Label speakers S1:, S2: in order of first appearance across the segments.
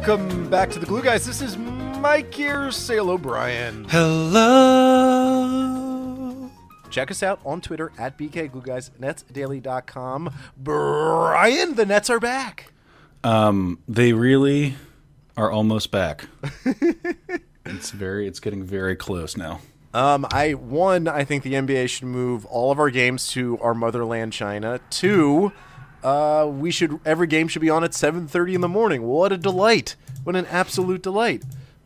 S1: Welcome back to the Glue Guys. This is Mike here. Say hello, Brian.
S2: Hello.
S1: Check us out on Twitter at BK Glue Guys, Brian, the Nets are back.
S2: Um, they really are almost back. it's very, it's getting very close now.
S1: Um, I one, I think the NBA should move all of our games to our motherland, China. Two, uh, we should every game should be on at seven thirty in the morning. What a delight! What an absolute delight!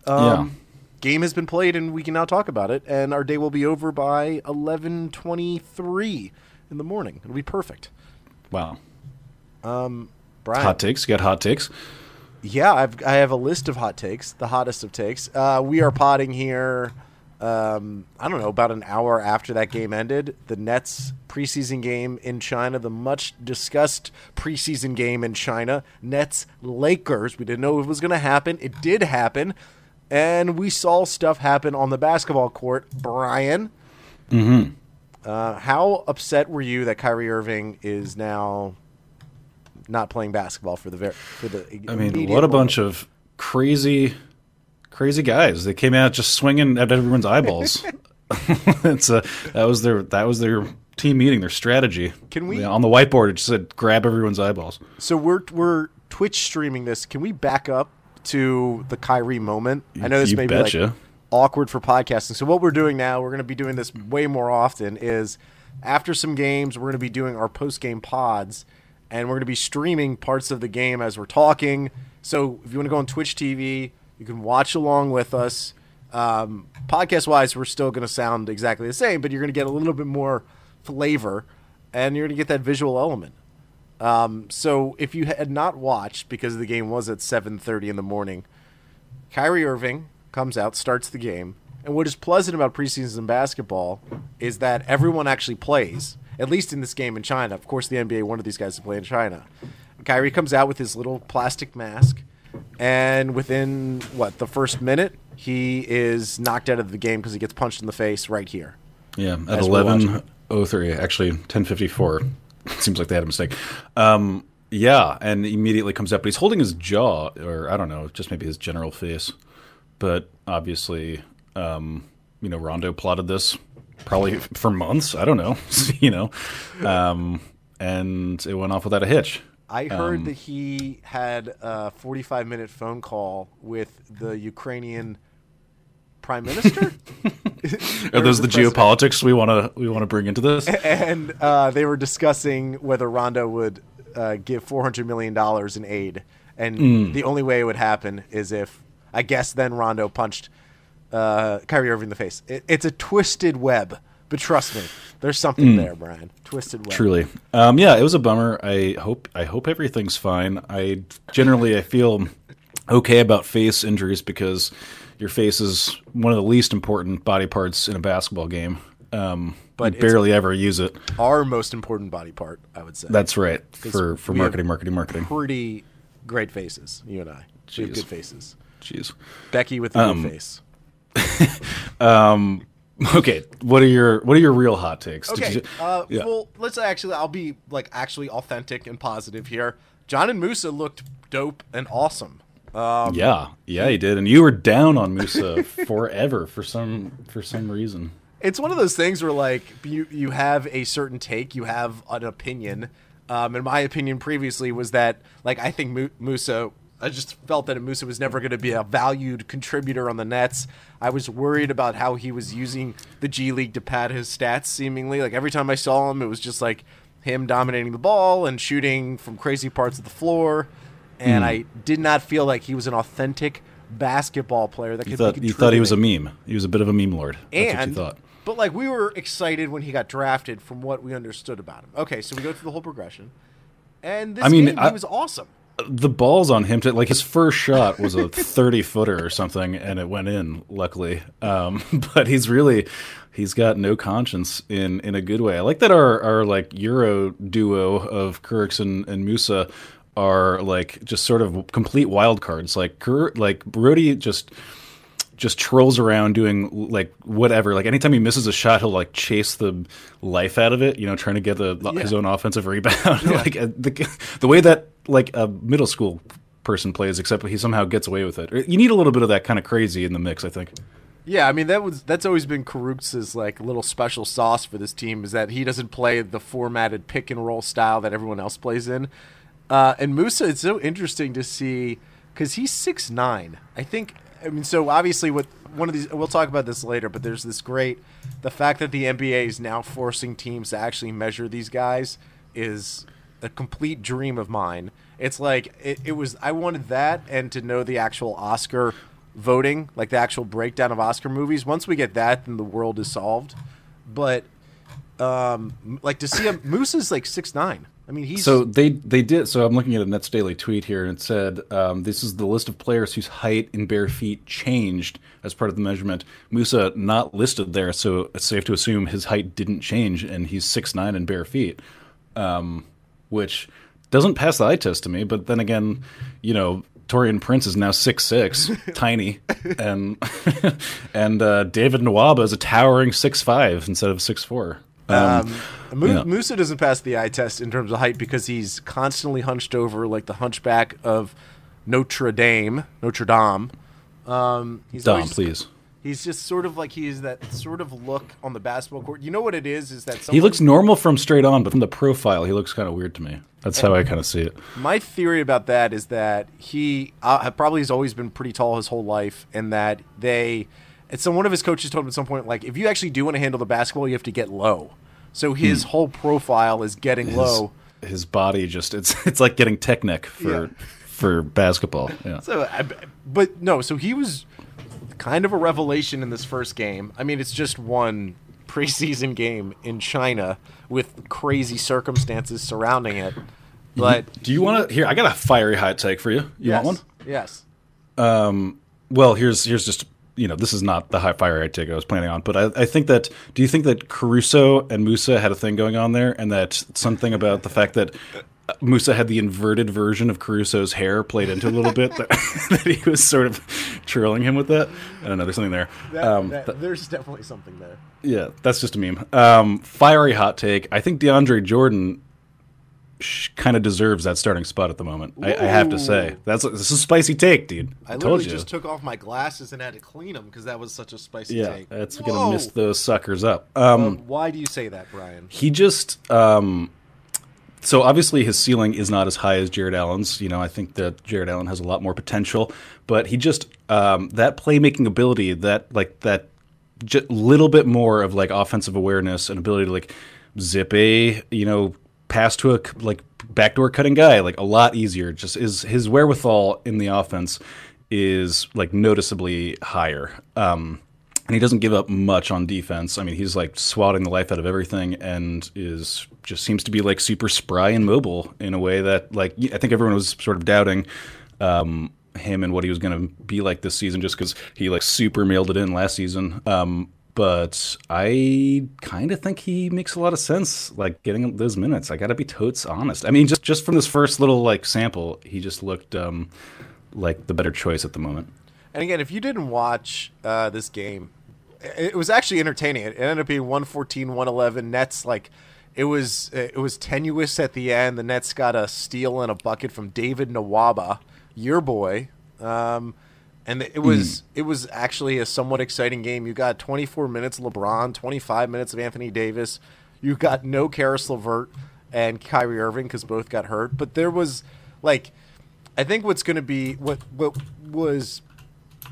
S1: Um, Game has been played, and we can now talk about it. And our day will be over by eleven twenty three in the morning. It'll be perfect.
S2: Wow.
S1: Um, Brian,
S2: Hot takes. You got hot takes.
S1: yeah, I've I have a list of hot takes, the hottest of takes. Uh, we are potting here. Um, I don't know, about an hour after that game ended, the Nets preseason game in China, the much discussed preseason game in China, Nets Lakers. We didn't know it was going to happen. It did happen, and we saw stuff happen on the basketball court. Brian,
S2: Mm-hmm.
S1: uh, how upset were you that Kyrie Irving is now not playing basketball for the ver- for the?
S2: I mean, what a bunch of crazy, crazy guys. They came out just swinging at everyone's eyeballs. it's a, that was their that was their team meeting, their strategy.
S1: Can we-
S2: on the whiteboard? It just said grab everyone's eyeballs.
S1: So we're we're Twitch streaming this. Can we back up to the Kyrie moment? I know this
S2: You
S1: may be like awkward for podcasting. So what we're doing now, we're going to be doing this way more often. Is after some games, we're going to be doing our post game pods, and we're going to be streaming parts of the game as we're talking. So if you want to go on Twitch TV, you can watch along with us. Um, podcast wise, we're still going to sound exactly the same, but you're going to get a little bit more flavor, and you're going to get that visual element. Um, so if you had not watched because the game was at 7:30 in the morning, Kyrie Irving comes out, starts the game, and what is pleasant about preseason basketball is that everyone actually plays. At least in this game in China. Of course, the NBA wanted these guys to play in China. Kyrie comes out with his little plastic mask, and within what the first minute, he is knocked out of the game because he gets punched in the face right here.
S2: Yeah, at eleven oh three, actually ten fifty four. Seems like they had a mistake. Um, yeah, and immediately comes up, but he's holding his jaw, or I don't know, just maybe his general face. But obviously, um, you know, Rondo plotted this probably for months. I don't know, you know, um, and it went off without a hitch.
S1: I heard that he had a 45 minute phone call with the Ukrainian prime minister.
S2: Are those the
S1: president.
S2: geopolitics we want to we want to bring into this?
S1: and uh, they were discussing whether Rondo would uh, give $400 million in aid. And
S2: Hmm.
S1: the only way it would happen is if, I guess, then Rondo punched uh, Kyrie Irving in the face. It, it's a twisted web. But trust me, there's something there, Brian. Twisted web.
S2: Truly, um, yeah, it was a bummer. I hope I hope everything's fine. I generally I feel okay about face injuries because your face is one of the least important body parts in a basketball game. Um,
S1: But
S2: you barely ever use it.
S1: Our most important body part, I would say.
S2: That's right for for marketing, marketing, marketing.
S1: pretty great faces, you and I. We have good faces.
S2: Jeez.
S1: Becky with the
S2: Um,
S1: good face.
S2: Okay, what are your what are your real hot takes?
S1: Okay.
S2: you-
S1: uh,
S2: yeah.
S1: Well, let's actually. I'll be like actually authentic and positive here. Dzanan Musa looked dope and awesome. Um,
S2: yeah, yeah, he did, and you were down on Musa forever for some for some reason.
S1: It's one of those things where like you you have a certain take, you have an opinion. Um, and my opinion previously was that like I think Musa. I just felt that Musa was never going to be a valued contributor on the Nets. I was worried about how he was using the G League to pad his stats. Seemingly, like every time I saw him, it was just like him dominating the ball and shooting from crazy parts of the floor. And I did not feel like he was an authentic basketball player that
S2: You
S1: could.
S2: thought you thought he was a meme. He was a bit of a meme lord. That's what
S1: And
S2: you thought.
S1: but like we were excited when he got drafted from what we understood about him. Okay, so we go through the whole progression, and this
S2: I mean,
S1: game
S2: I-
S1: he was awesome.
S2: the balls on him to like his first shot was a 30 footer or something and it went in luckily um, but he's really he's got no conscience in in a good way i like that our our like euro duo of Kurucs and, and musa are like just sort of complete wild cards like like brody just just trolls around doing like whatever. Like anytime he misses a shot, he'll like chase the life out of it. You know, trying to get the
S1: Yeah.
S2: his own offensive rebound. like uh, the the way that like a middle school person plays, except he somehow gets away with it. You need a little bit of that kind of crazy in the mix, I think.
S1: Yeah, I mean that was that's always been Kurucs' like little special sauce for this team is that he doesn't play the formatted pick and roll style that everyone else plays in. Uh, and Musa, it's so interesting to see because he's six nine. I think. I mean, so obviously with one of these, we'll talk about this later. But there's this great, the fact that the NBA is now forcing teams to actually measure these guys is a complete dream of mine. It's like it, it was. I wanted that and to know the actual Oscar voting, like the actual breakdown of Oscar movies. Once we get that, then the world is solved. But um, like to see him, Moose is like six nine. I mean, he's
S2: So they they did. So I'm looking at a Nets Daily tweet here, and it said um, this is the list of players whose height in bare feet changed as part of the measurement. Musa not listed there, so it's safe to assume his height didn't change, and he's six nine in bare feet, um, which doesn't pass the eye test to me. But then again, you know. Taurean Prince is now six six, tiny, and and uh, David Nwaba is a towering six five instead of six four.
S1: Um, Mu-
S2: yeah.
S1: Musa doesn't pass the eye test in terms of height because he's constantly hunched over like the hunchback of Notre Dame. Notre Dame. Um, he's
S2: Dom, please.
S1: He's just sort of like he is that sort of look on the basketball court. You know what it is? Is that
S2: He looks normal from straight on, but from the profile, he looks kind of weird to me. That's how I kind of see it.
S1: My theory about that is that he uh, probably has always been pretty tall his whole life, and that they. And so one of his coaches told him at some point, like, if you actually do want to handle the basketball, you have to get low. So his whole profile is getting low.
S2: His body just it's it's like getting Technic for
S1: Yeah.
S2: for basketball. Yeah.
S1: So, but no, so he was kind of a revelation in this first game. I mean, it's just one preseason game in China with crazy circumstances surrounding it. But
S2: Do you want to here? I got a fiery hot take for you. You
S1: yes,
S2: want one?
S1: Yes. Um.
S2: Well, here's here's just you know this is not the high fire I take I was planning on, but I, I think that do you think that Caruso and Musa had a thing going on there, and that something about the fact that Musa had the inverted version of Caruso's hair played into a little bit that, that he was sort of trolling him with that. I don't know. There's something there.
S1: That,
S2: Um,
S1: that- there's definitely something there.
S2: Yeah, that's just a meme. Um, fiery hot take. I think DeAndre Jordan kind of deserves that starting spot at the moment. I, I have to say that's this is a spicy take, dude.
S1: I
S2: I,
S1: literally
S2: told you.
S1: just took off my glasses and had to clean them because that was such a spicy
S2: yeah,
S1: take.
S2: that's
S1: Whoa.
S2: gonna mist those suckers up. Um,
S1: Um, why do you say that, Brian?
S2: he just um, so obviously his ceiling is not as high as Jarrett Allen's. You know, I think that Jarrett Allen has a lot more potential, but he just um, that playmaking ability, that like that j- little bit more of like offensive awareness and ability to like zip a you know pass to a like backdoor cutting guy like a lot easier. Just is his wherewithal in the offense is like noticeably higher. Um, and he doesn't give up much on defense. I mean, he's like swatting the life out of everything, and is just seems to be like super spry and mobile in a way that like I think everyone was sort of doubting um, him and what he was going to be like this season, just because he like super mailed it in last season. Um, but I kind of think he makes a lot of sense, like getting those minutes. I got to be totes honest. I mean, just just from this first little like sample, he just looked um, like the better choice at the moment.
S1: And again, if you didn't watch uh, this game, it was actually entertaining. It ended up being 114, 111. Nets like it was it was tenuous at the end. The Nets got a steal and a bucket from David Nwaba, your boy. Um, and it was hmm. it was actually a somewhat exciting game. You got 24 minutes LeBron, 25 minutes of Anthony Davis. You got no Caris LeVert and Kyrie Irving because both got hurt. But there was like, I think what's going to be what what was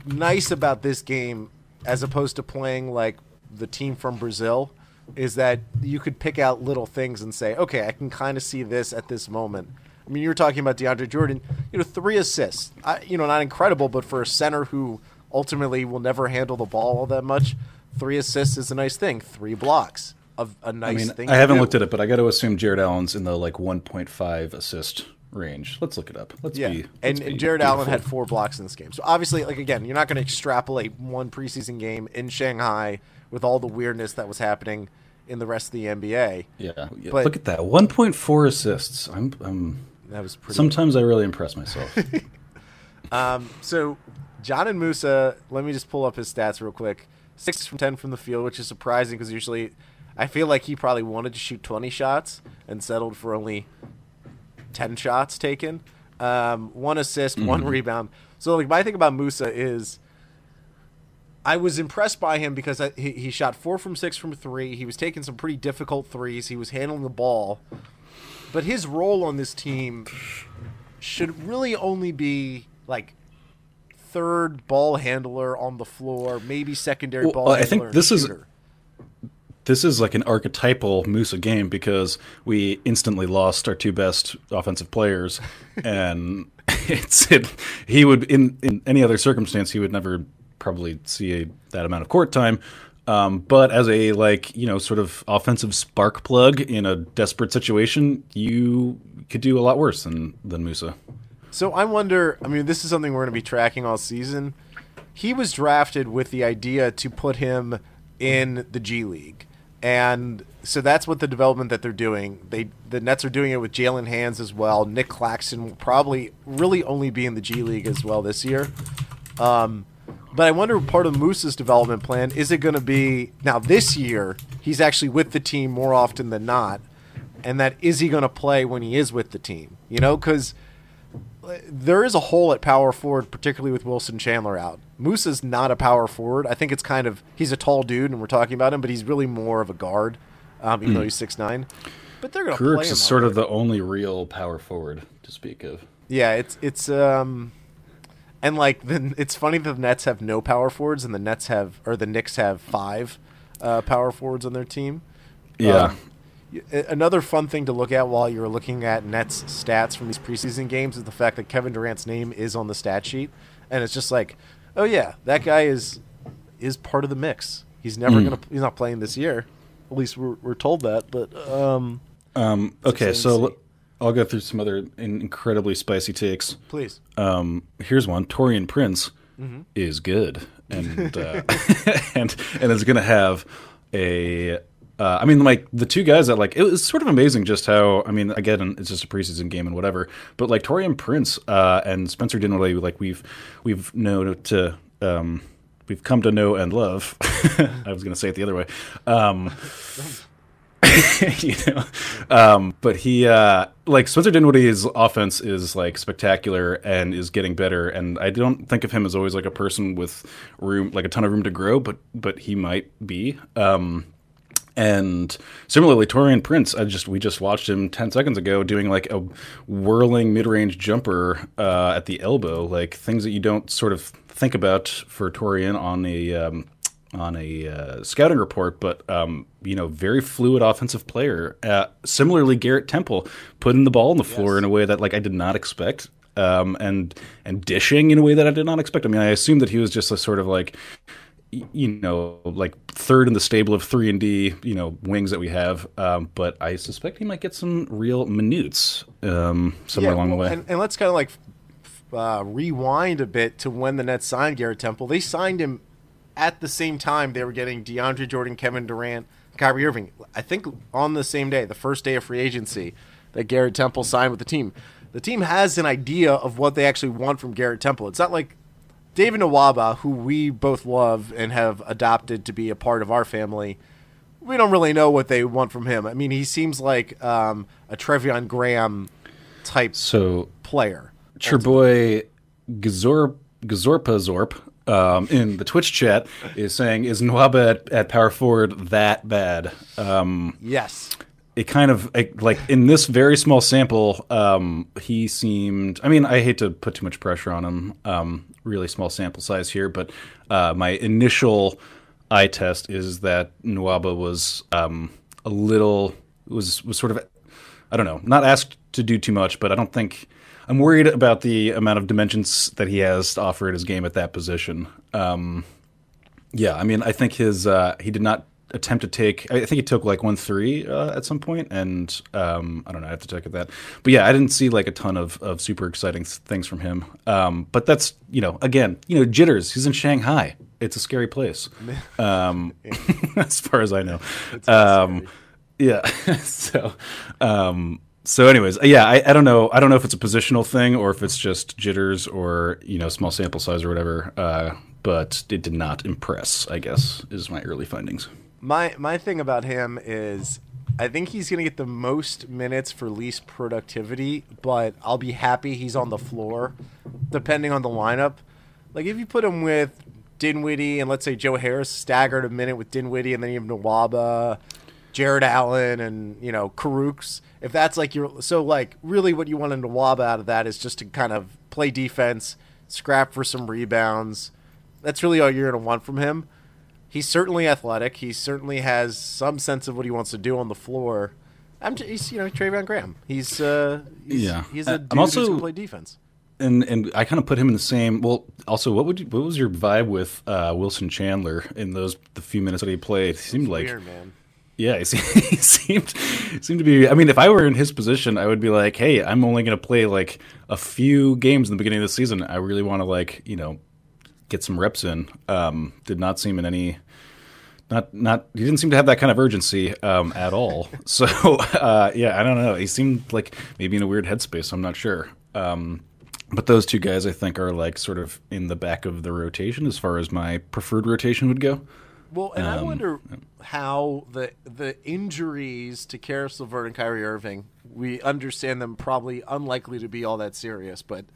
S1: nice about this game as opposed to playing like the team from Brazil is that you could pick out little things and say, okay, I can kind of see this at this moment. I mean, you were talking about DeAndre Jordan, you know, three assists. I, you know, not incredible, but for a center who ultimately will never handle the ball all that much, three assists is a nice thing. Three blocks of a nice
S2: I mean,
S1: thing.
S2: I haven't
S1: do.
S2: looked at it, but I got to assume Jarrett Allen's in the like 1.5 assist range. Let's look it up. Let's
S1: Yeah,
S2: be.
S1: and,
S2: let's
S1: and
S2: be
S1: Jarrett Allen had four blocks in this game. So obviously, like again, you're not going to extrapolate one preseason game in Shanghai with all the weirdness that was happening in the rest of the NBA.
S2: Yeah,
S1: But-
S2: look at that. 1.4 assists. I'm. I'm
S1: That was pretty.
S2: sometimes I really impress myself.
S1: Um, so Dzanan Musa, let me just pull up his stats real quick. Six from ten from the field, which is surprising because usually I feel like he probably wanted to shoot twenty shots and settled for only ten shots taken. Um, one assist, one rebound. So like my thing about Musa is I was impressed by him because I, he, he shot four from six from three. He was taking some pretty difficult threes. He was handling the ball, but his role on this team should really only be like third ball handler on the floor, maybe secondary
S2: Well,
S1: ball
S2: I
S1: handler.
S2: think
S1: and
S2: this is- this is like an archetypal Musa game because we instantly lost our two best offensive players, and it's it. He would in in any other circumstance he would never probably see a, that amount of court time. Um, but as a like you know sort of offensive spark plug in a desperate situation, you could do a lot worse than than Musa.
S1: So I wonder. I mean, this is something we're going to be tracking all season. He was drafted with the idea to put him in the G League, and so that's what the development that they're doing. They the Nets are doing it with Jaylen Hands as well. Nick Claxton will probably really only be in the G League as well this year. Um, but I wonder part of Moose's development plan is it going to be now this year he's actually with the team more often than not, and that is he going to play when he is with the team? You know, because there is a hole at power forward, particularly with Wilson Chandler out. Moose is not a power forward. I think it's kind of he's a tall dude, and we're talking about him, but he's really more of a guard, um, even though he's six nine. But they're going to play him.
S2: is sort of the only real power forward to speak of.
S1: yeah. It's it's um, and like the it's funny that the Nets have no power forwards, and the Nets have or the Knicks have five uh, power forwards on their team.
S2: Yeah.
S1: Um, Another fun thing to look at while you're looking at Nets stats from these preseason games is the fact that Kevin Durant's name is on the stat sheet, and it's just like, oh yeah, that guy is is part of the mix. He's never
S2: Mm.
S1: gonna he's not playing this year. At least we're, we're told that. But um,
S2: Um, okay, so I'll go through some other incredibly spicy takes.
S1: please,
S2: Um, here's one: Taurean Prince
S1: Mm-hmm.
S2: is good, and uh, and and is going to have a. Uh, I mean, like the two guys that like it was sort of amazing just how I mean, again, it's just a preseason game and whatever, but like Taurean Prince uh, and Spencer Dinwiddie, like we've we've known to. Um, We've come to know and love. I was going to say it the other way. Um, you know, um, but he uh, like Spencer Dinwiddie's offense is like spectacular and is getting better. And I don't think of him as always like a person with room, like a ton of room to grow, but but he might be. Um, and similarly, Taurean Prince, I just we just watched him ten seconds ago doing like a whirling mid-range jumper uh, at the elbow, like things that you don't sort of think about for Taurean on a um, on a uh, scouting report, but um, you know, very fluid offensive player. Uh, similarly, Garrett Temple putting the ball on the floor
S1: Yes.
S2: in a way that like I did not expect. Um, and and dishing in a way that I did not expect. I mean, I assumed that he was just a sort of like you know, like third in the stable of three and D, you know, wings that we have. Um, but I suspect he might get some real minutes um, somewhere along the way.
S1: And, and let's kind of like uh, rewind a bit to when the Nets signed Garrett Temple. They signed him at the same time they were getting DeAndre Jordan, Kevin Durant, Kyrie Irving. I think on the same day, the first day of free agency, that Garrett Temple signed with the team. The team has an idea of what they actually want from Garrett Temple. It's not like David Nwaba, who we both love and have adopted to be a part of our family. We don't really know what they want from him. I mean, he seems like um, a Treveon Graham type
S2: so
S1: player.
S2: your boy Gazor Gazorpa Zorp um, in the Twitch chat is saying, "Is Nwaba at, at power forward that bad?" Um,
S1: Yes.
S2: it kind of it- like in this very small sample, um, he seemed. I mean, I hate to put too much pressure on him. Um, really small sample size here, but uh, my initial eye test is that Nwaba was um, a little was was sort of I don't know, not asked to do too much, but I don't think I'm worried about the amount of dimensions that he has to offer at his game at that position. Um, yeah, I mean, I think his uh, he did not attempt to take. I think he took like one three uh, at some point, and um, I don't know. I have to check at that. But yeah, I didn't see like a ton of, of super exciting things from him. Um, but that's you know again you know jitters. He's in Shanghai. It's a scary place, um, as far as I know. Um, yeah. so. So anyways yeah I, I don't know i don't know if it's a positional thing or if it's just jitters or you know small sample size or whatever uh, but it did not impress i guess is my early findings
S1: My my thing about him is I think he's going to get the most minutes for least productivity, but I'll be happy he's on the floor depending on the lineup. Like if you put him with Dinwiddie and let's say Joe Harris staggered a minute with Dinwiddie and then you have Nwaba, Jarrett Allen and, you know, Kurucs. If that's like your so like really what you want to wob out of that is just to kind of play defense, scrap for some rebounds. That's really all you're going to want from him he's certainly athletic. He certainly has some sense of what he wants to do on the floor. I'm just, he's you know Treveon Graham. He's uh he's,
S2: Yeah.
S1: he's
S2: Uh,
S1: a
S2: I'm also-
S1: who's gonna play defense.
S2: and and I kind of put him in the same. Well, also, what would you, what was your vibe with uh, Wilson Chandler in those the few minutes that he played? He seemed like
S1: Weird man.
S2: Yeah, he seemed, seemed seemed to be. I mean, if I were in his position, I would be like, hey, I'm only going to play like a few games in the beginning of the season. I really want to like you know get some reps in. Um, did not seem in any. Not, not. He didn't seem to have that kind of urgency um, at all. So, uh, yeah, I don't know. He seemed like maybe in a weird headspace. I'm not sure. Um, but those two guys, I think, are like sort of in the back of the rotation as far as my preferred rotation would go.
S1: Well, and I
S2: Um,
S1: wonder how the the injuries to Caris LeVert and Kyrie Irving, we understand them probably unlikely to be all that serious, but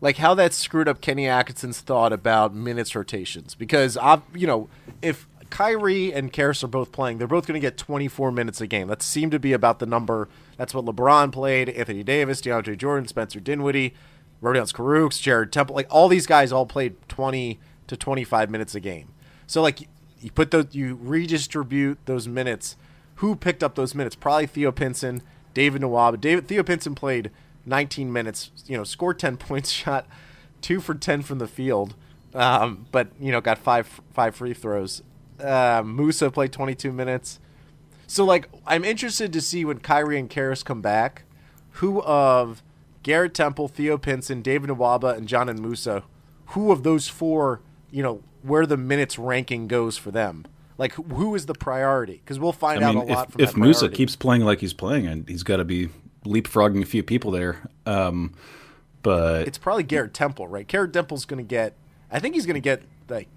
S1: like how that screwed up Kenny Atkinson's thought about minutes rotations because I, you know, if Kyrie and Caris are both playing, they're both going to get 24 minutes a game. That seemed to be about the number. That's what LeBron played, Anthony Davis, DeAndre Jordan, Spencer Dinwiddie, Rodions Kurucs, Jared Temple. Like all these guys all played 20 to 25 minutes a game. So like you put those, you redistribute those minutes. Who picked up those minutes? Probably Theo Pinson, David Nwaba. David Theo Pinson played 19 minutes. You know, scored 10 points, shot two for 10 from the field, um, but you know got five five free throws. Uh, Musa played 22 minutes. So like, I'm interested to see when Kyrie and Caris come back, who of Garrett Temple, Theo Pinson, David Nwaba, and Dzanan Musa, who of those four, you know, where the minutes ranking goes for them? Like, who- is the priority? Because we'll find
S2: I
S1: out
S2: mean,
S1: a lot
S2: if,
S1: from
S2: if Musa keeps playing like he's playing, and he's got to be leapfrogging a few people there. Um, but
S1: it's probably Garrett Temple, right? Garrett Temple's going to get, I think he's going to get, like,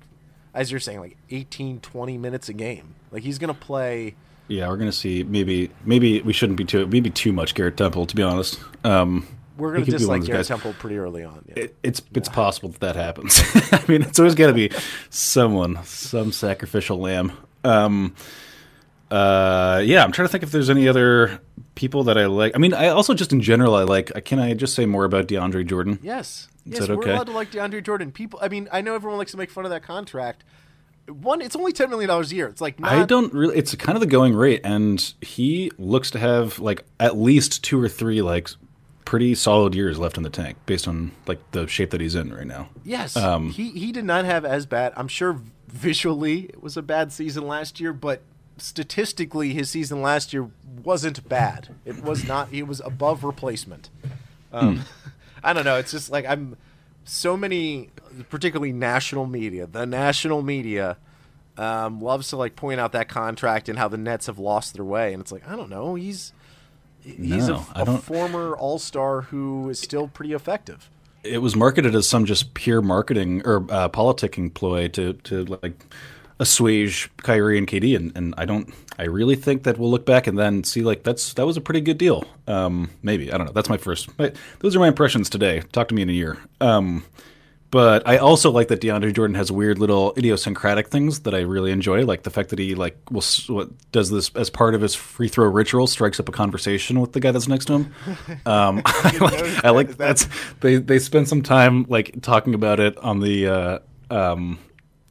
S1: as you're saying, like 18, 20 minutes a game. Like, he's going to play.
S2: yeah, we're gonna see. Maybe maybe we shouldn't be too maybe too much Garrett Temple to be honest. Um,
S1: We're going to
S2: could be one
S1: dislike Garrett. Temple pretty early on. Yeah.
S2: It, it's it's possible that that happens. I mean, it's always got to be someone, some sacrificial lamb. Um, uh, yeah, I'm trying to think if there's any other people that I like. I mean, I also just in general I like. Can I just say more about DeAndre Jordan?
S1: Yes.
S2: Is
S1: Yes,
S2: that
S1: we're allowed to like DeAndre Jordan. People, I mean, I know everyone likes to make fun of that contract. One, it's only ten million dollars a year. It's like not,
S2: I don't really. It's kind of the going rate, and he looks to have like at least two or three like pretty solid years left in the tank, based on like the shape that he's in right now.
S1: Yes,
S2: Um,
S1: he he did not have as bad. I'm sure visually it was a bad season last year, but statistically his season last year wasn't bad. It was not. He was above replacement. Um,
S2: Hmm.
S1: I don't know. It's just like I'm so many, particularly national media. The national media um, loves to like point out that contract and how the Nets have lost their way, and it's like I don't know. He's he's
S2: No,
S1: a,
S2: I
S1: a
S2: don't-
S1: former All Star who is still pretty effective.
S2: it was marketed as some just pure marketing or uh, politicking ploy to to like assuage Kyrie and KD, and, and I don't. I really think that we'll look back and then see like that's that was a pretty good deal. Um, maybe I don't know. That's my first. My, those are my impressions today. Talk to me in a year. Um, but I also like that DeAndre Jordan has weird little idiosyncratic things that I really enjoy, like the fact that he like will what, does this as part of his free throw ritual, strikes up a conversation with the guy that's next to him. Um, I like, I like that's they they spend some time like talking about it on the uh, um,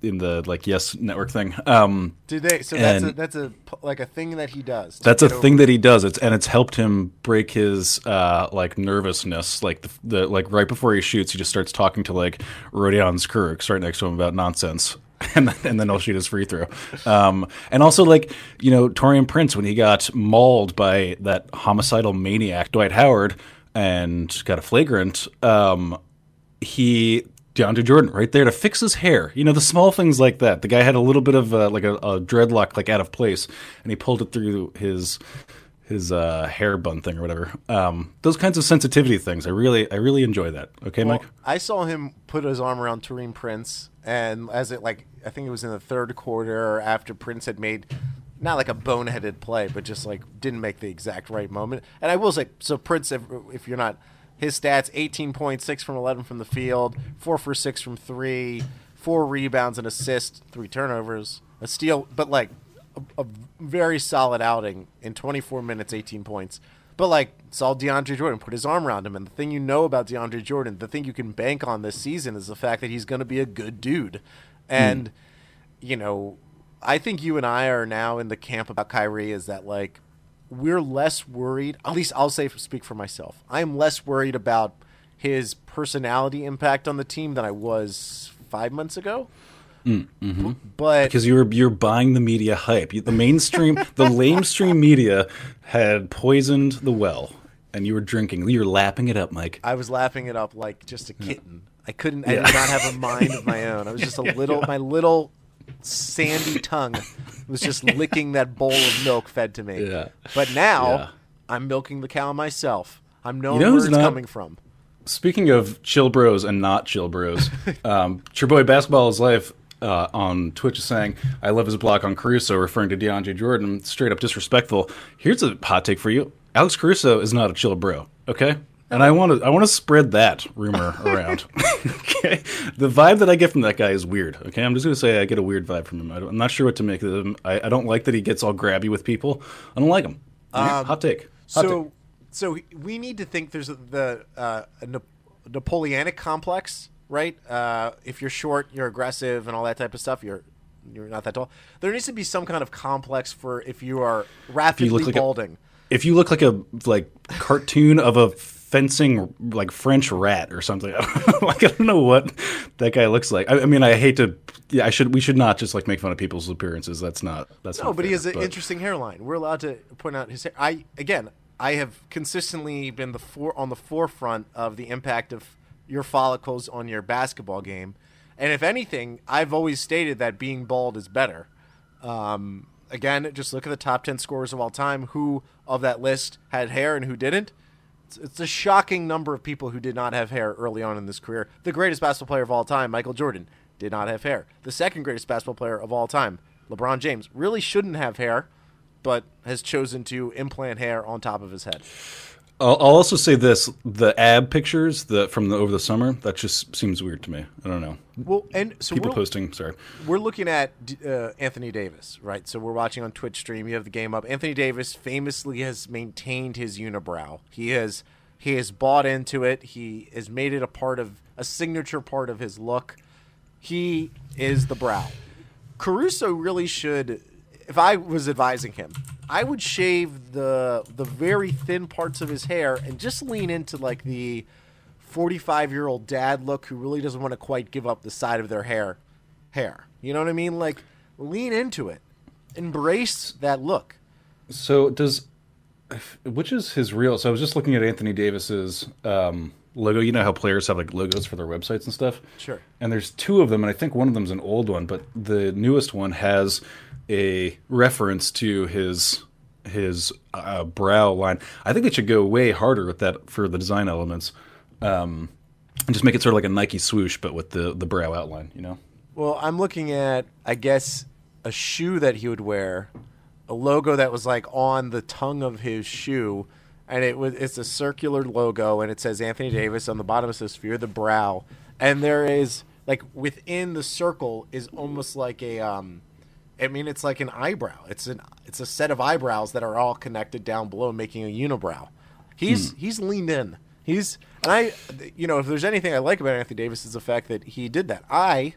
S2: in the like Yes Network thing. Um,
S1: Did they? So that's a, that's a like a thing that he does.
S2: that's a
S1: over-
S2: thing that he does. It's and it's helped him break his uh, like nervousness. Like the, the like right before he shoots, he just starts talking to like Rodions Kurucs right next to him about nonsense. and then, and then he'll shoot his free throw. Um, and also, like you know, Taurean Prince when he got mauled by that homicidal maniac Dwight Howard and got a flagrant. Um, he DeAndre Jordan right there to fix his hair. You know, the small things like that. The guy had a little bit of uh, like a, a dreadlock like out of place, and he pulled it through his his uh, hair bun thing or whatever. Um, those kinds of sensitivity things, I really, I really enjoy that. Okay,
S1: Well,
S2: Mike.
S1: I saw him put his arm around Taurean Prince, and as it like, I think it was in the third quarter after Prince had made not like a boneheaded play, but just like didn't make the exact right moment. And I will say, so Prince, if, if you're not, his stats: eighteen point six from eleven from the field, four for six from three, four rebounds and assists, three turnovers, a steal, but like a, a very solid outing in 24 minutes, 18 points. But like saw DeAndre Jordan put his arm around him, and the thing you know about DeAndre Jordan, the thing you can bank on this season is the fact that he's going to be a good dude. Hmm. And you know, I think you and I are now in the camp about Kyrie is that like we're less worried. At least I'll say speak for myself. I am less worried about his personality impact on the team than I was five months ago. Mm, mm-hmm. But
S2: Because you're you're buying the media hype. The mainstream, the lamestream media had poisoned the well, and you were drinking. You were lapping it up, Mike.
S1: I was lapping it up like just a kitten. I couldn't. I did not have a mind of my own. I was just a little. My little sandy tongue was just licking that bowl of milk fed to me.
S2: Yeah.
S1: But now
S2: Yeah.
S1: I'm milking the cow myself. I'm knowing
S2: know
S1: where it's
S2: not-
S1: coming from.
S2: Speaking of chill bros and not chill bros, um, your boy Basketball is Life uh, on Twitch is saying, I love his block on Caruso, referring to DeAndre Jordan, straight up disrespectful. Here's a hot take for you Alex Caruso is not a chill bro, okay? And I want to I want to spread that rumor around. okay, the vibe that I get from that guy is weird. Okay, I'm just gonna say I get a weird vibe from him. I I'm not sure what to make of him. I, I don't like that he gets all grabby with people. I don't like him. hot take. Hot
S1: So,
S2: take.
S1: so we need to think there's a, the uh, a Nap- Napoleonic complex, right? Uh, if you're short, you're aggressive, and all that type of stuff. You're you're not that tall. There needs to be some kind of complex for if you are rapidly
S2: look like a-
S1: balding.
S2: if you look like a like cartoon of a fencing like French rat or something, like I don't know what that guy looks like. I, I mean, I hate to. Yeah, I should. We should not just like make fun of people's appearances. That's not. That's
S1: No,
S2: not
S1: but he has an interesting hairline. We're allowed to point out his hair. I again, I have consistently been the for, on the forefront of the impact of your follicles on your basketball game, and if anything, I've always stated that being bald is better. Um, again, just look at the top ten scorers of all time. Who of that list had hair and who didn't? It's, it's a shocking number of people who did not have hair early on in this career. The greatest basketball player of all time, Michael Jordan, did not have hair. The second greatest basketball player of all time, LeBron James, really shouldn't have hair, but has chosen to implant hair on top of his head.
S2: I'll, I'll also say this: the ab pictures the from the over the summer that just seems weird to me. I don't know.
S1: Well, and so
S2: People
S1: we're,
S2: posting. Sorry.
S1: we're looking at uh, Anthony Davis, right? So we're watching on Twitch stream. You have the game up. Anthony Davis famously has maintained his unibrow. He has he has bought into it. He has made it a part of a signature part of his look. He is the brow. Caruso really should. If I was advising him, I would shave the the very thin parts of his hair and just lean into like the 45 year old dad look who really doesn't want to quite give up the side of their hair hair. You know what i mean? Like lean into it. Embrace that look.
S2: So does which is his real? So I was just looking at Anthony Davis's um, logo. You know how players have like logos for their websites and stuff.
S1: Sure.
S2: And there's two of them, and I think one of them's an old one, but the newest one has a reference to his his uh, brow line. I think they should go way harder with that for the design elements, um, and just make it sort of like a Nike swoosh, but with the the brow outline. You know.
S1: well i'm looking at i guess a shoe that he would wear a logo that was like on the tongue of his shoe and it was it's a circular logo and it says anthony davis on the bottom it says fear the brow and there is like within the circle is almost like a um I mean, it's like an eyebrow. It's an it's a set of eyebrows that are all connected down below, making a unibrow. He's he's leaned in. He's and I, you know, if there's anything I like about Anthony Davis is the fact that he did that. I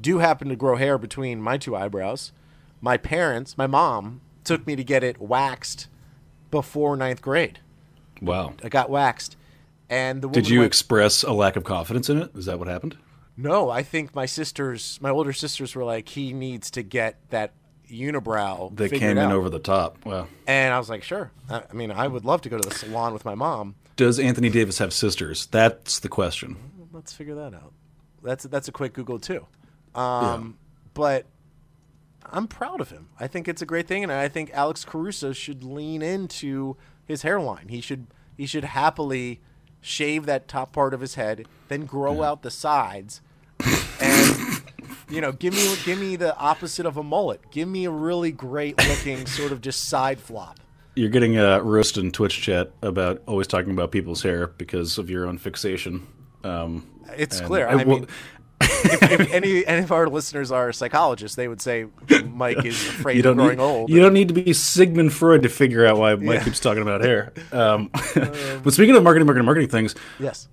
S1: do happen to grow hair between my two eyebrows. My parents, my mom, took me to get it waxed before ninth grade.
S2: Wow.
S1: I got waxed, and the
S2: Did you
S1: went-
S2: express a lack of confidence in it? Is that what happened?
S1: No, I think my sisters, my older sisters, were like, he needs to get that unibrow.
S2: They came in
S1: out.
S2: over the top. Wow.
S1: and I was like, sure. I, I mean, I would love to go to the salon with my mom.
S2: Does Anthony Davis have sisters? That's the question.
S1: Let's figure that out. That's that's a quick Google too. Um, But I'm proud of him. I think it's a great thing, and I think Alex Caruso should lean into his hairline. He should he should happily shave that top part of his head, then grow out the sides, and you know, give me give me the opposite of a mullet. Give me a really great looking sort of just side flop.
S2: You're getting a roast in Twitch chat about always talking about people's hair because of your own fixation. Um,
S1: It's clear. I
S2: will-
S1: mean, if, if any any of our listeners are psychologists, they would say Mike is afraid
S2: you
S1: of
S2: don't
S1: growing
S2: need,
S1: old.
S2: You don't need to be Sigmund Freud to figure out why Mike
S1: Yeah.
S2: keeps talking about hair. Um, but speaking of marketing, marketing, marketing things,
S1: yes.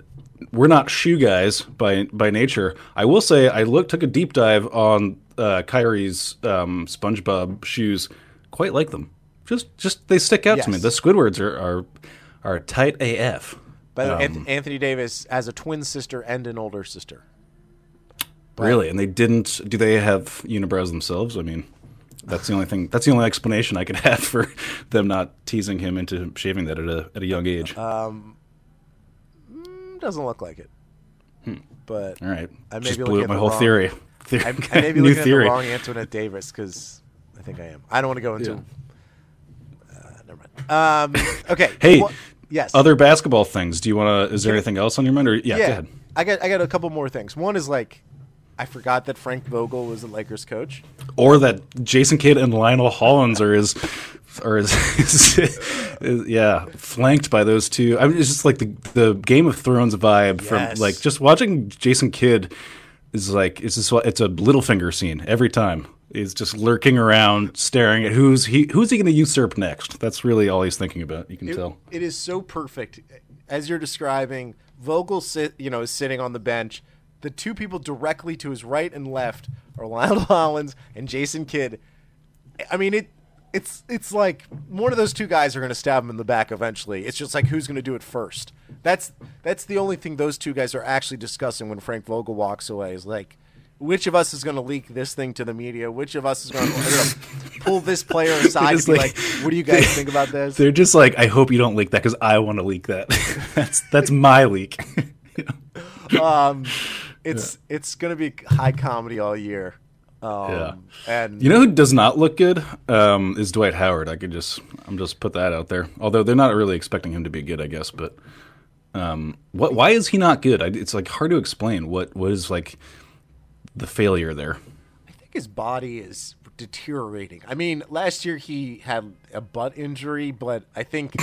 S2: we're not shoe guys by by nature. I will say I looked took a deep dive on uh, Kyrie's um, SpongeBob shoes. Quite like them. Just just they stick out to me. The Squidwards are are, are tight AF.
S1: But
S2: Um,
S1: Anth- Anthony Davis has a twin sister and an older sister.
S2: Really, and they didn't. Do they have unibrows themselves? I mean, that's the only thing. That's the only explanation I could have for them not teasing him into shaving that at a at a young age.
S1: Uh, Mm, Doesn't look like it. But
S2: All right,
S1: I
S2: just blew up my whole
S1: wrong-
S2: theory. theory.
S1: I, I may be
S2: New
S1: looking
S2: theory.
S1: at the wrong Antoinette Davis because I think I am. I don't want to go into.
S2: Yeah.
S1: Uh, never mind. Um, okay.
S2: Hey,
S1: Wha- yes.
S2: Other basketball things. Do you want to? Is there anything else on your mind? Or yeah, go
S1: yeah.
S2: ahead.
S1: I got I got a couple more things. One is like, I forgot that Frank Vogel was the Lakers coach.
S2: Or that Jason Kidd and Lionel Hollins are his, or is, is, yeah, flanked by those two. I mean, it's just like the the Game of Thrones vibe
S1: Yes.
S2: from like just watching Jason Kidd is like it's just it's a Littlefinger scene every time. He's just lurking around, staring at who's he who's he going to usurp next. That's really all he's thinking about. You can
S1: It-
S2: tell.
S1: it is so perfect, as you're describing. Vogel sit, you know, is sitting on the bench. The two people directly to his right and left are Lionel Hollins and Jason Kidd. I mean, it. It's it's like one of those two guys are going to stab him in the back eventually. It's just like who's going to do it first. That's that's the only thing those two guys are actually discussing when Frank Vogel walks away. Is like, which of us is going to leak this thing to the media? Which of us is going to pull this player aside to be
S2: like-
S1: like, "What do you guys think about this?"
S2: They're just like, I hope you don't leak that because I want to leak that. that's that's my leak.
S1: um, it's it's gonna be high comedy all year. Um,
S2: Yeah.
S1: and
S2: You know who does not look good um, is Dwight Howard. I could just I'm just put that out there. Although they're not really expecting him to be good, I guess. But um, what? Why is he not good? I, it's like hard to explain. What what is like the failure there?
S1: I think his body is deteriorating. I mean, last year he had a butt injury, but I think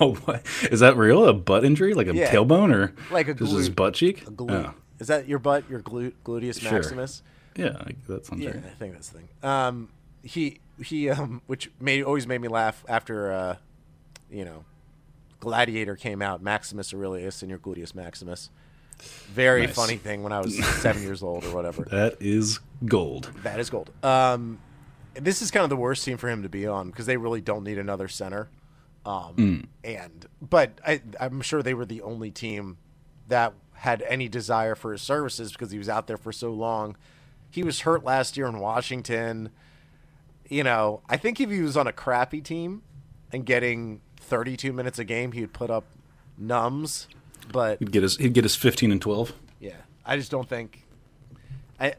S2: Oh, what? Is that real? A butt injury, like a
S1: Yeah.
S2: tailbone, or
S1: Like a
S2: just his
S1: glute-
S2: butt cheek?
S1: glute.
S2: Oh.
S1: Is that your butt? Your glute, gluteus
S2: Sure.
S1: maximus?
S2: Yeah, I- that sounds
S1: Yeah,
S2: right.
S1: I think that's the thing. Um, he he um, which made always made me laugh after uh, you know, Gladiator came out. Maximus Aurelius and your gluteus maximus. Very
S2: Nice.
S1: funny thing when I was seven years old or whatever.
S2: That is gold.
S1: That is gold. Um, this is kind of the worst team for him to be on because they really don't need another center. Um, And but I, I'm sure they were the only team that had any desire for his services because he was out there for so long. He was hurt last year in Washington. You know, I think if he was on a crappy team and getting 32 minutes a game, he'd put up nums. But
S2: He'd get his he'd get his 15 and 12.
S1: yeah, I just don't think. I.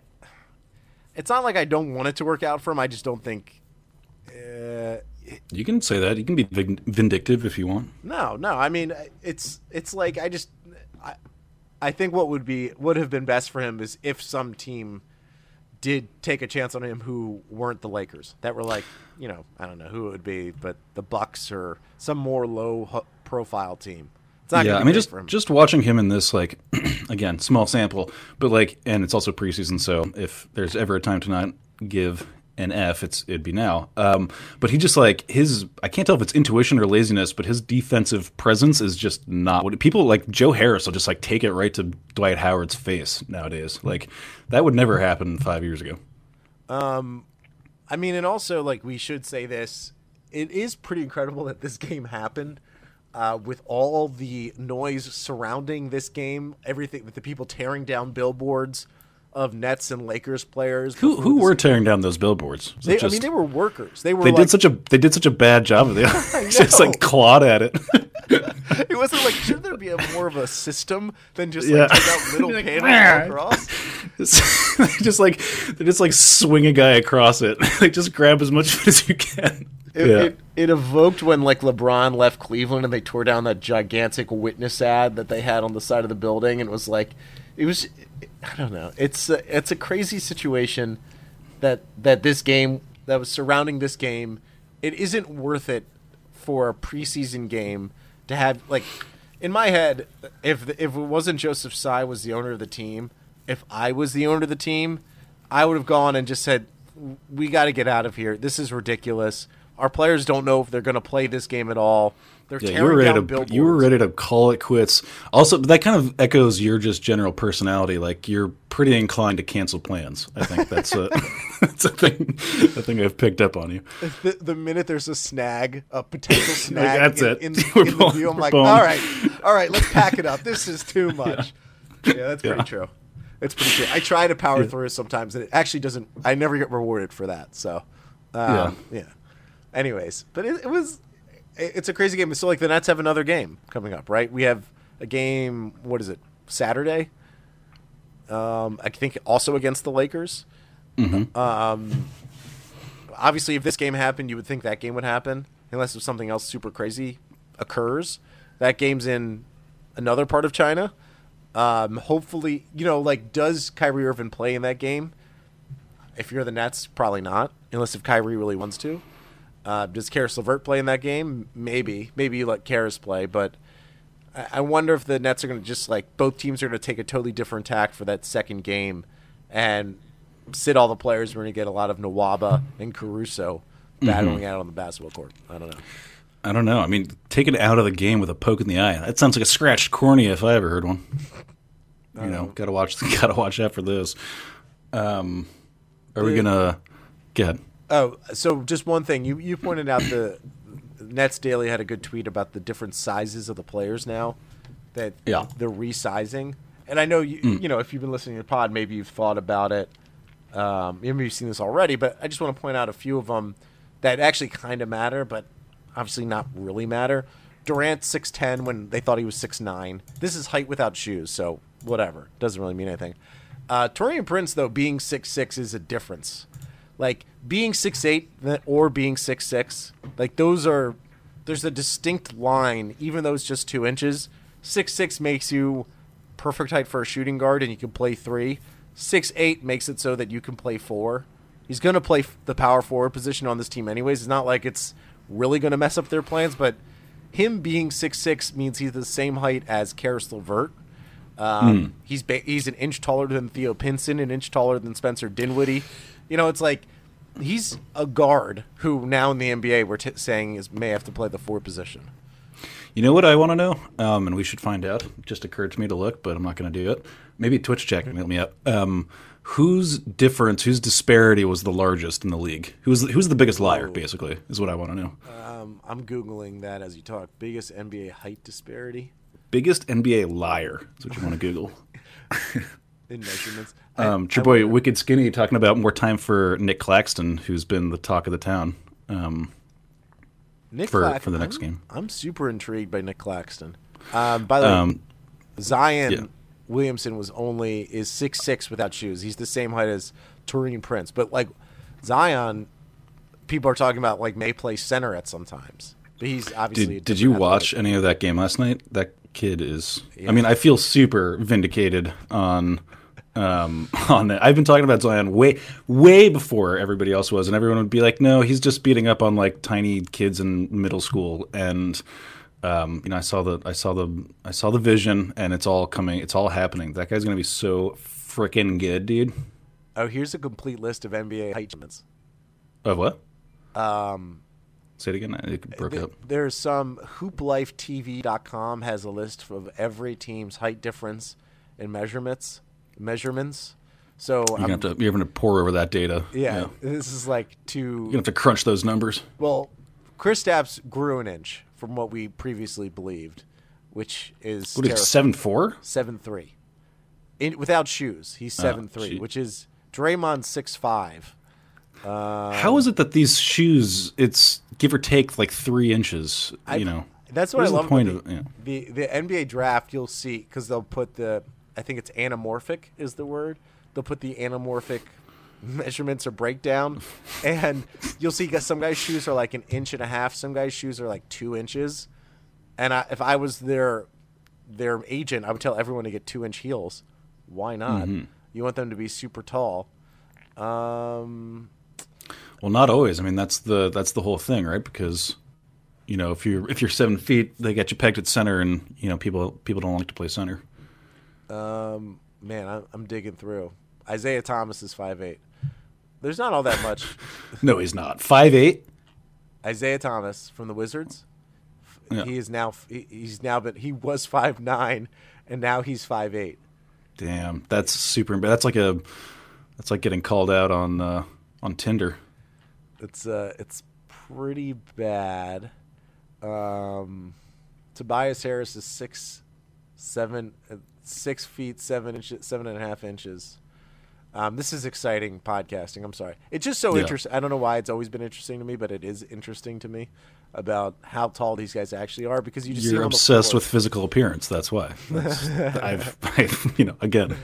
S1: It's not like I don't want it to work out for him. I just don't think. Uh,
S2: You can say that. You can be vindictive if you want.
S1: no, no. I mean, it's it's like I just. I, I think what would be would have been best for him is if some team did take a chance on him who weren't the Lakers that were like you know I don't know who it would be but the Bucks or some more low profile team. It's not
S2: yeah, I mean, just just watching him in this, like, again, small sample, but like, and it's also preseason, so if there's ever a time to not give an F, it's it'd be now. Um, but he just like his, I can't tell if it's intuition or laziness, but his defensive presence is just not what people like. Joe Harris will just like take it right to Dwight Howard's face nowadays. Like that would never happen five years ago.
S1: Um, I mean, and also like we should say this. It is pretty incredible that this game happened. uh, with all the noise surrounding this game, everything with the people tearing down billboards of Nets and Lakers players.
S2: Who who were tearing down those billboards?
S1: They, I mean, they were workers. They were.
S2: they
S1: like,
S2: did such a they did such a bad job of it. just like clawed at it.
S1: It wasn't like should there be a more of a system than just
S2: Yeah.
S1: like take out little
S2: Like,
S1: panels across?
S2: Just like they just like swing a guy across it. like just grab as much as you can.
S1: It,
S2: yeah.
S1: it, it evoked when like LeBron left Cleveland and they tore down that gigantic witness ad that they had on the side of the building and it was like it was I don't know. It's a, it's a crazy situation that that this game that was surrounding this game. It isn't worth it for a preseason game to have like in my head if the, if it wasn't Joseph Tsai was the owner of the team if I was the owner of the team I would have gone and just said we got to get out of here. This is ridiculous. Our players don't know if they're going to play this game at all they're
S2: Yeah, you
S1: tearing
S2: were ready
S1: down
S2: to
S1: billboards
S2: you were ready to call it quits. Also, that kind of echoes your just general personality. Like you're pretty inclined to cancel plans. I think that's a that's a thing a thing I've picked up on you.
S1: the, the minute there's a snag, a potential snag
S2: that's
S1: in,
S2: it.
S1: in, in the view, I'm like,
S2: bone.
S1: all right, all right, let's pack it up. This is too much. Yeah, that's pretty
S2: Yeah.
S1: true. It's pretty true. I try to power through sometimes, and it actually doesn't. I never get rewarded for that. So, um, yeah. Anyways, but it, it was. It- It's a crazy game. So, like, the Nets have another game coming up, right? We have a game. What is it? Saturday. Um, I think also against the Lakers. Um, obviously, if this game happened, you would think that game would happen, unless if something else super crazy occurs. That game's in another part of China. Um, hopefully, you know, like, does Kyrie Irving play in that game? If you're the Nets, probably not, unless if Kyrie really wants to. Uh, does Caris LeVert play in that game? Maybe. Maybe you let Caris play, but I I wonder if the Nets are going to just like both teams are going to take a totally different tack for that second game and sit all the players. We're going to get a lot of Nwaba and Caruso battling out on the basketball court. I don't know.
S2: I don't know. I mean, take it out of the game with a poke in the eye. That sounds like a scratched cornea if I ever heard one. You know, gotta watch. Gotta watch out for this. Um, are we gonna get?
S1: Oh, so just one thing. You you pointed out the Nets Daily had a good tweet about the different sizes of the players now that
S2: Yeah.
S1: they're resizing. And I know you you know if you've been listening to the pod, maybe you've thought about it. Um, maybe you've seen this already, but I just want to point out a few of them that actually kind of matter, but obviously not really matter. Durant six ten when they thought he was six nine. This is height without shoes, so whatever doesn't really mean anything. Uh, Taurean Prince though being six six is a difference. Like being six eight or being six six, like those are there's a distinct line. Even though it's just two inches, six six makes you perfect height for a shooting guard, and you can play three. Six eight makes it so that you can play four. He's going to play the power forward position on this team anyways. It's not like it's really going to mess up their plans, but him being six six means he's the same height as Caris LeVert. Um, He's ba- he's an inch taller than Theo Pinson, an inch taller than Spencer Dinwiddie. You know, it's like he's a guard who now in the NBA we're t- saying is may have to play the four position.
S2: You know what I want to know, um, and we should find out. It just occurred to me to look, but I'm not going to do it. Maybe Twitch check can help me out. Um, whose difference, whose disparity was the largest in the league? Who's who's the biggest liar? Basically, is what I want to know.
S1: Um, I'm googling that as you talk. Biggest NBA height disparity
S2: Biggest NBA liar is what you want to Google.
S1: in measurements.
S2: Um,
S1: I
S2: your boy
S1: wonder-
S2: Wicked Skinny talking about more time for Nick Claxton, who's been the talk of the town. Um,
S1: Nick
S2: for- for the next
S1: I'm-
S2: game.
S1: I'm super intrigued by Nick Claxton. Um, by the way,
S2: um,
S1: Zion
S2: yeah.
S1: Williamson was only is six six without shoes. He's the same height as Taurean Prince, but like Zion, people are talking about like may play center at sometimes. But he's obviously.
S2: did, did you watch any of that game last night? That kid is.
S1: Yeah.
S2: I mean, I feel super vindicated on um, on that. I've been talking about Zion way way before everybody else was, and everyone would be like, "No, he's just beating up on like tiny kids in middle school." And um, you know, I saw the I saw the I saw the vision, and it's all coming. It's all happening. That guy's gonna be so freaking good, dude.
S1: Oh, here's a complete list of NBA height limits.
S2: Of what? Um, say it again. It broke
S1: Th-
S2: up.
S1: There's some hooplifetv.com has a list of every team's height difference and measurements measurements. So
S2: You're gonna have to you're gonna pour over that data.
S1: yeah,
S2: You're
S1: this is like to
S2: gonna have to crunch those numbers.
S1: well, Kristaps grew an inch from what we previously believed, which is
S2: What is seven four?
S1: seven three. In without shoes, he's oh, seven three,
S2: gee.
S1: which is Draymond six five.
S2: Um, How is it that these shoes? It's give or take like three inches. you know,
S1: That's what
S2: What
S1: I
S2: the
S1: love.
S2: point of
S1: the, the the NBA draft. You'll see because they'll put the I think it's anamorphic is the word. They'll put the anamorphic measurements or breakdown, and you'll see some guys' shoes are like an inch and a half. Some guys' shoes are like two inches. And I, if I was their their agent, I would tell everyone to get two inch heels. Why not?
S2: Mm-hmm.
S1: You want them to be super tall. Um,
S2: Well, not always. I mean, that's the that's the whole thing, right? Because you know, if you're if you're seven feet, they get you pegged at center, and you know, people people don't like to play center.
S1: Um, man, I'm, I'm digging through. Isaiah Thomas is five eight. There's not all that much.
S2: No, he's not. Five eight.
S1: Isaiah Thomas from the Wizards.
S2: Yeah.
S1: He is now he's now but he was five nine, and now he's five eight.
S2: Damn, that's super. That's like a that's like getting called out on uh, on Tinder.
S1: It's uh it's pretty bad. Um, Tobias Harris is six seven uh, six feet seven inches seven and a half inches. Um, this is exciting podcasting. I'm sorry. It's just so
S2: Yeah.
S1: interesting. I don't know why it's always been interesting to me, but it is interesting to me about how tall these guys actually are because you just
S2: you're obsessed with physical appearance. That's why. That's, I've, I've, you know, again,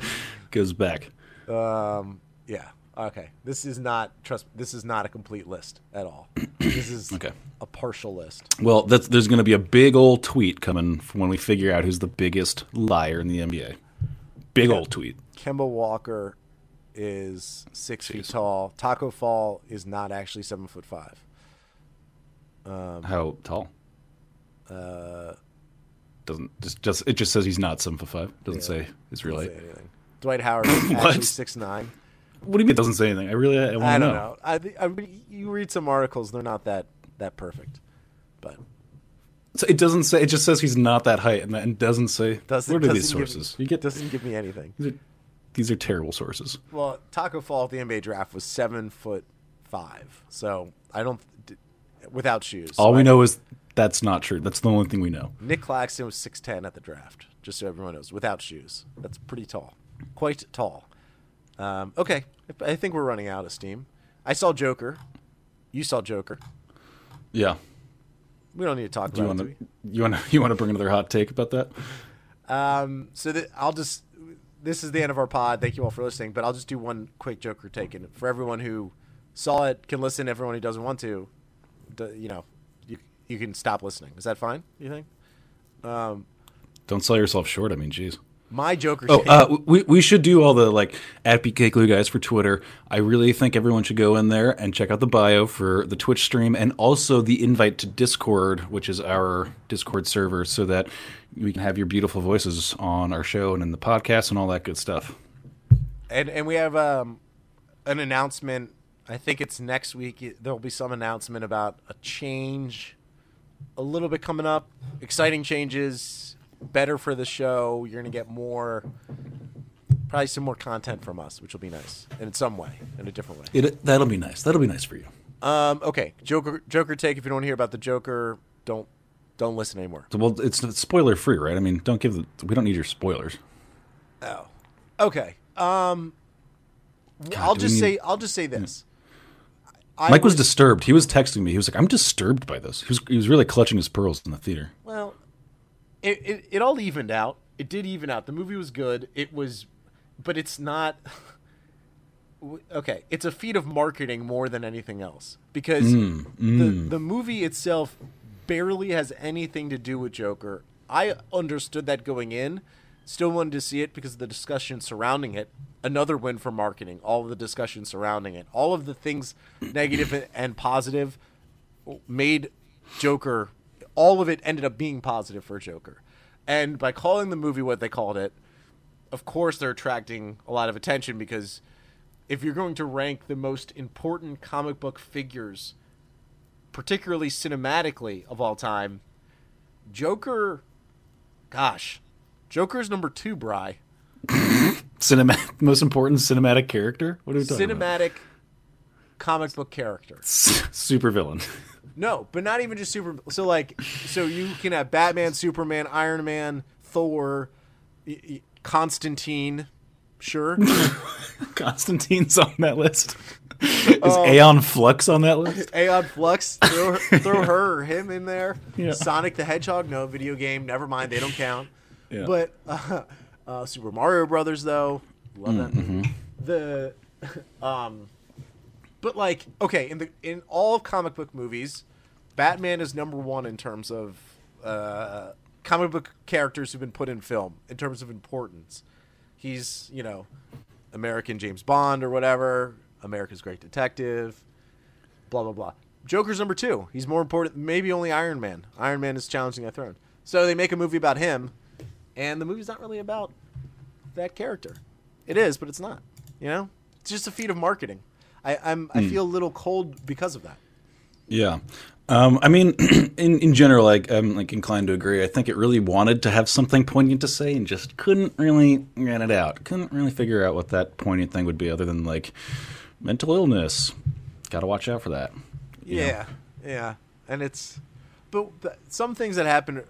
S2: goes back.
S1: Um, yeah. Okay. This is not trust. This is not a complete list at all. This is
S2: Okay.
S1: a partial list.
S2: Well, that's, there's going to be a big old tweet coming from when we figure out who's the biggest liar in the NBA. Big old tweet.
S1: Kemba Walker is six feet tall. Taco Fall is not actually seven foot five.
S2: How tall?
S1: Uh,
S2: Doesn't just just it just says he's not seven foot five. Doesn't
S1: Yeah.
S2: say his real height.
S1: anything. Dwight Howard is actually six nine.
S2: What do you mean it doesn't say anything? I really I, want
S1: I
S2: to
S1: don't know. I, thi- I mean, you read some articles; they're not that that perfect. But
S2: So it doesn't say. It just says he's not that height, and, and doesn't say.
S1: doesn't
S2: what are these
S1: doesn't give-
S2: sources? you get
S1: doesn't give me anything.
S2: these are, these are terrible sources.
S1: Well, Taco Fall at the NBA draft was seven foot five, so I don't without shoes.
S2: All
S1: So
S2: we
S1: I-
S2: know is that's not true. That's the only thing we know.
S1: Nick Claxton was six ten at the draft, just so everyone knows, without shoes. That's pretty tall, quite tall. Um, okay, I think we're running out of steam. I saw Joker. You saw Joker.
S2: Yeah.
S1: We don't need to talk
S2: Do you
S1: about it.
S2: to
S1: do we?
S2: you want to you want to bring another hot take about that?
S1: Um, so that I'll just. This is the end of our pod. Thank you all for listening. But I'll just do one quick Joker take, and for everyone who saw it can listen. Everyone who doesn't want to, d- you know, you you can stop listening. Is that fine? You think? Um,
S2: Don't sell yourself short. I mean, jeez.
S1: My Joker.
S2: Oh, uh, we we should do all the like at BK Glue guys for Twitter. I really think everyone should go in there and check out the bio for the Twitch stream and also the invite to Discord, which is our Discord server, so that we can have your beautiful voices on our show and in the podcast and all that good stuff.
S1: and and we have um, an announcement. I think it's next week. There'll be some announcement about a change, a little bit coming up. Exciting changes, better for the show. You're gonna get more, probably some more content from us, which will be nice in some way, in a different way.
S2: It that'll be nice. That'll be nice for you.
S1: Um, okay, Joker. Joker take. If you don't to hear about the Joker, don't don't listen anymore.
S2: Well, it's, it's spoiler free, right? I mean, don't give the we don't need your spoilers.
S1: Oh, okay. Um, I'll just
S2: need-
S1: say I'll just say this. I
S2: Mike was disturbed. He was texting me. He was like, "I'm disturbed by this." He was he was really clutching his pearls in the theater.
S1: Well, it, it it all evened out. It did even out. The movie was good. It was, but it's not. Okay, it's a feat of marketing more than anything else because mm, the mm. the movie itself barely has anything to do with Joker. I understood that going in. Still wanted to see it because of the discussion surrounding it. Another win for marketing. All of the discussion surrounding it. All of the things negative and positive made Joker. All of it ended up being positive for Joker, and by calling the movie what they called it, of course they're attracting a lot of attention because if you're going to rank the most important comic book figures, particularly cinematically of all time, Joker, gosh, Joker's number two, Bry.
S2: Cinematic, most important cinematic character. What are we talking about?
S1: Cinematic comic book character.
S2: Super villain.
S1: No, but not even just super. So like, so you can have Batman, Superman, Iron Man, Thor, y- y- Constantine. Sure.
S2: Constantine's on that list. Is Aeon Flux on that list?
S1: Aeon Flux, throw her, throw her or him in there.
S2: Yeah.
S1: Sonic the Hedgehog, no video game. Never mind, they don't count.
S2: Yeah.
S1: But uh, uh, Super Mario Brothers, though, love that.
S2: Mm-hmm.
S1: The, um, but like, okay, in the in all comic book movies, Batman is number one in terms of uh, comic book characters who've been put in film in terms of importance. He's you know American James Bond or whatever, America's Great Detective, blah blah blah. Joker's number two. He's more important. Maybe only Iron Man. Iron Man is challenging that throne. So they make a movie about him, and the movie's not really about that character. It is, but it's not. You know, it's just a feat of marketing. I, I'm I feel a little cold because of that.
S2: Yeah. Um, I mean, in in general, like I'm like inclined to agree. I think it really wanted to have something poignant to say and just couldn't really get it out. Couldn't really figure out what that poignant thing would be, other than like mental illness. Got to watch out for that. you know?
S1: Yeah, yeah, and it's, but th- some things that happen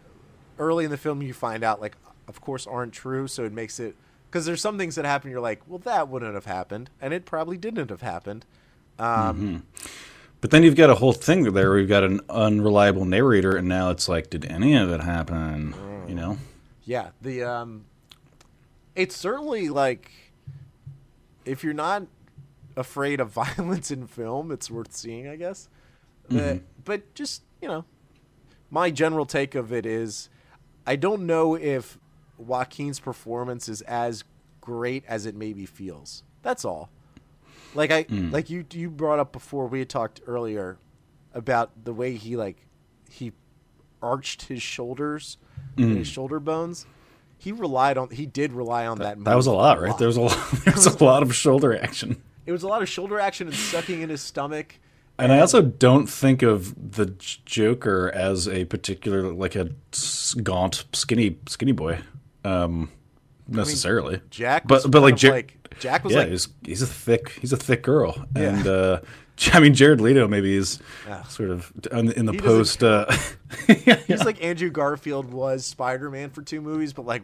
S1: early in the film you find out like, of course, aren't true. So it makes it because there's some things that happen. You're like, well, that wouldn't have happened, and it probably didn't have happened. Um,
S2: But then you've got a whole thing there where you've got an unreliable narrator, and now it's like, did any of it happen? You know?
S1: Yeah, the um, it's certainly like if you're not afraid of violence in film, it's worth seeing, I guess. The- but just you know, my general take of it is, I don't know if Joaquin's performance is as great as it maybe feels. That's all. Like I mm. like you you brought up before we had talked earlier about the way he like he arched his shoulders and his shoulder bones. He relied on he did rely on that.
S2: That was a lot, right? There was a lot, there was a lot of shoulder action.
S1: it was a lot of shoulder action and sucking in his stomach.
S2: And I also don't think of the Joker as a particular like a gaunt, skinny, skinny boy, um, necessarily.
S1: Jack, was
S2: but but like, Jar-
S1: like Jack was
S2: yeah,
S1: like
S2: he's, he's a thick, he's a thick girl,
S1: Yeah.
S2: and uh, I mean Jared Leto maybe is
S1: Yeah.
S2: sort of in, in the
S1: He
S2: post. Uh,
S1: he's like Andrew Garfield was Spider Man for two movies, but like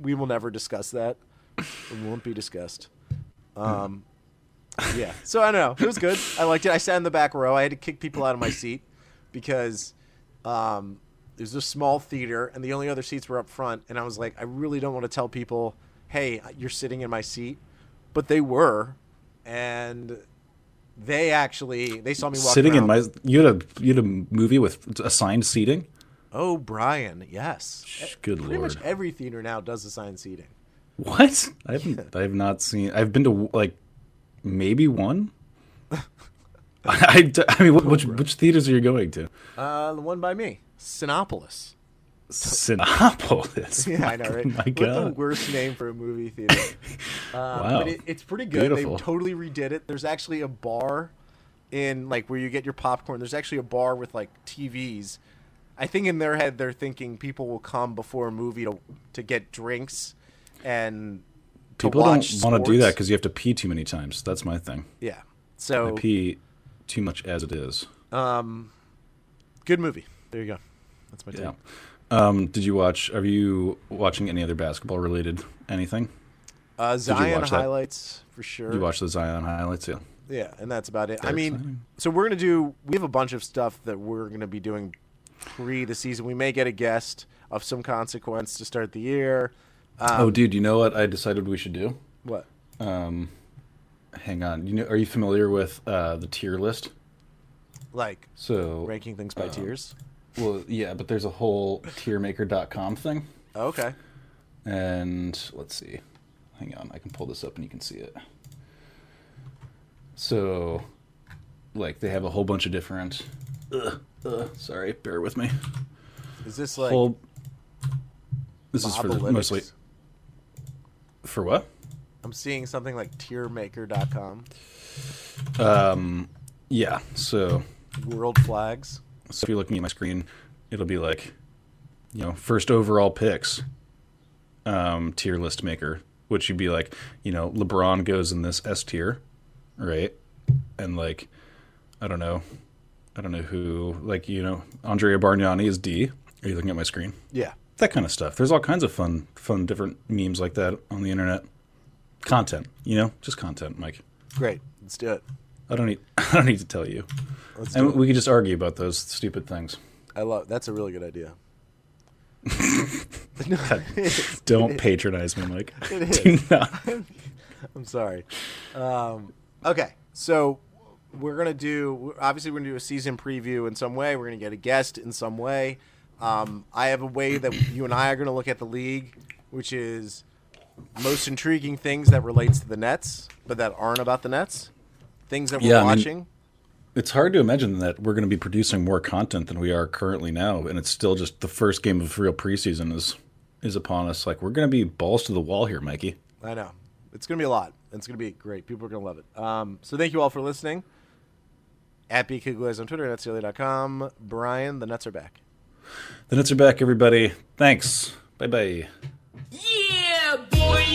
S1: we will never discuss that. It won't be discussed. Um, yeah. So I don't know. It was good. I liked it. I sat in the back row. I had to kick people out of my seat because um, it was a small theater and the only other seats were up front. And I was like, I really don't want to tell people, hey, you're sitting in my seat, but they were, and they actually they saw me walk
S2: sitting in my, you had a you had a movie with assigned seating.
S1: Oh, Brian, yes.
S2: Good
S1: Pretty
S2: lord.
S1: much every theater now does assigned seating.
S2: What? I haven't. I have not seen. I've been to like maybe one. I mean, which which theaters are you going to?
S1: Uh, the one by me, Cinepolis.
S2: Cinepolis.
S1: Yeah, I know, right?
S2: My
S1: What the worst name for a movie theater. Um,
S2: Wow.
S1: But it, it's pretty good.
S2: Beautiful.
S1: They totally redid it. There's actually a bar in like where you get your popcorn. There's actually a bar with like TVs. I think in their head they're thinking people will come before a movie to to get drinks and to
S2: People don't want to do that because you have to pee too many times. That's my thing.
S1: yeah.
S2: So I
S1: So
S2: pee too much as it is.
S1: um, good movie. There you go. That's my take.
S2: Yeah. Um, did you watch? Are you watching any other basketball related anything?
S1: Uh,
S2: you
S1: Zion
S2: watch that?
S1: highlights for sure.
S2: You watch the Zion highlights? Yeah.
S1: Yeah, and that's about it. I mean,
S2: exciting.
S1: so we're gonna do. We have a bunch of stuff that we're gonna be doing pre the season. We may get a guest of some consequence to start the year. Um,
S2: oh, dude, you know what I decided we should do?
S1: what?
S2: Um, hang on. You know, are you familiar with uh, the tier list?
S1: Like
S2: So
S1: ranking things by
S2: uh,
S1: tiers?
S2: Well, yeah, but there's a whole tiermaker.com thing.
S1: Okay.
S2: And let's see. Hang on, I can pull this up and you can see it. So, like, they have a whole bunch of different. Ugh, ugh, sorry, bear with me.
S1: Is this like
S2: whole. This is for the, mostly. For what?
S1: I'm seeing something like tiermaker.com.
S2: Um, yeah. So,
S1: World flags.
S2: So if you're looking at my screen, it'll be like, you know, first overall picks, um, tier list maker, which would be like, you know, LeBron goes in this S tier, right? And like, I don't know, I don't know who, like you know, Andrea Bargnani is D. Are you looking at my screen?
S1: Yeah.
S2: That kind of stuff. There's all kinds of fun, fun, different memes like that on the internet. Content, you know, just content, Mike.
S1: Great. Let's do it.
S2: I don't need, I don't need to tell you.
S1: Let's
S2: And we could just argue about those stupid things.
S1: I love. That's a really good idea.
S2: Don't patronize me, Mike.
S1: It is.
S2: Do not.
S1: I'm sorry. Um, okay, so we're gonna do. Obviously, we're gonna do a season preview in some way. We're gonna get a guest in some way. Um, I have a way that you and I are gonna look at the league, which is most intriguing things that relates to the Nets, but that aren't about the Nets. Things that we're
S2: Yeah, I mean-
S1: watching.
S2: It's hard to imagine that we're going to be producing more content than we are currently now, and it's still just the first game of real preseason is is upon us. Like we're going to be balls to the wall here, Mikey.
S1: I know it's gonna be a lot. It's gonna be great. People are gonna love it. Um, so thank you all for listening. At BKGlueGuys on Twitter, netsdaily.com. Brian, the Nets are back.
S2: The Nets are back, everybody. Thanks. Bye bye.
S3: Yeah, boy.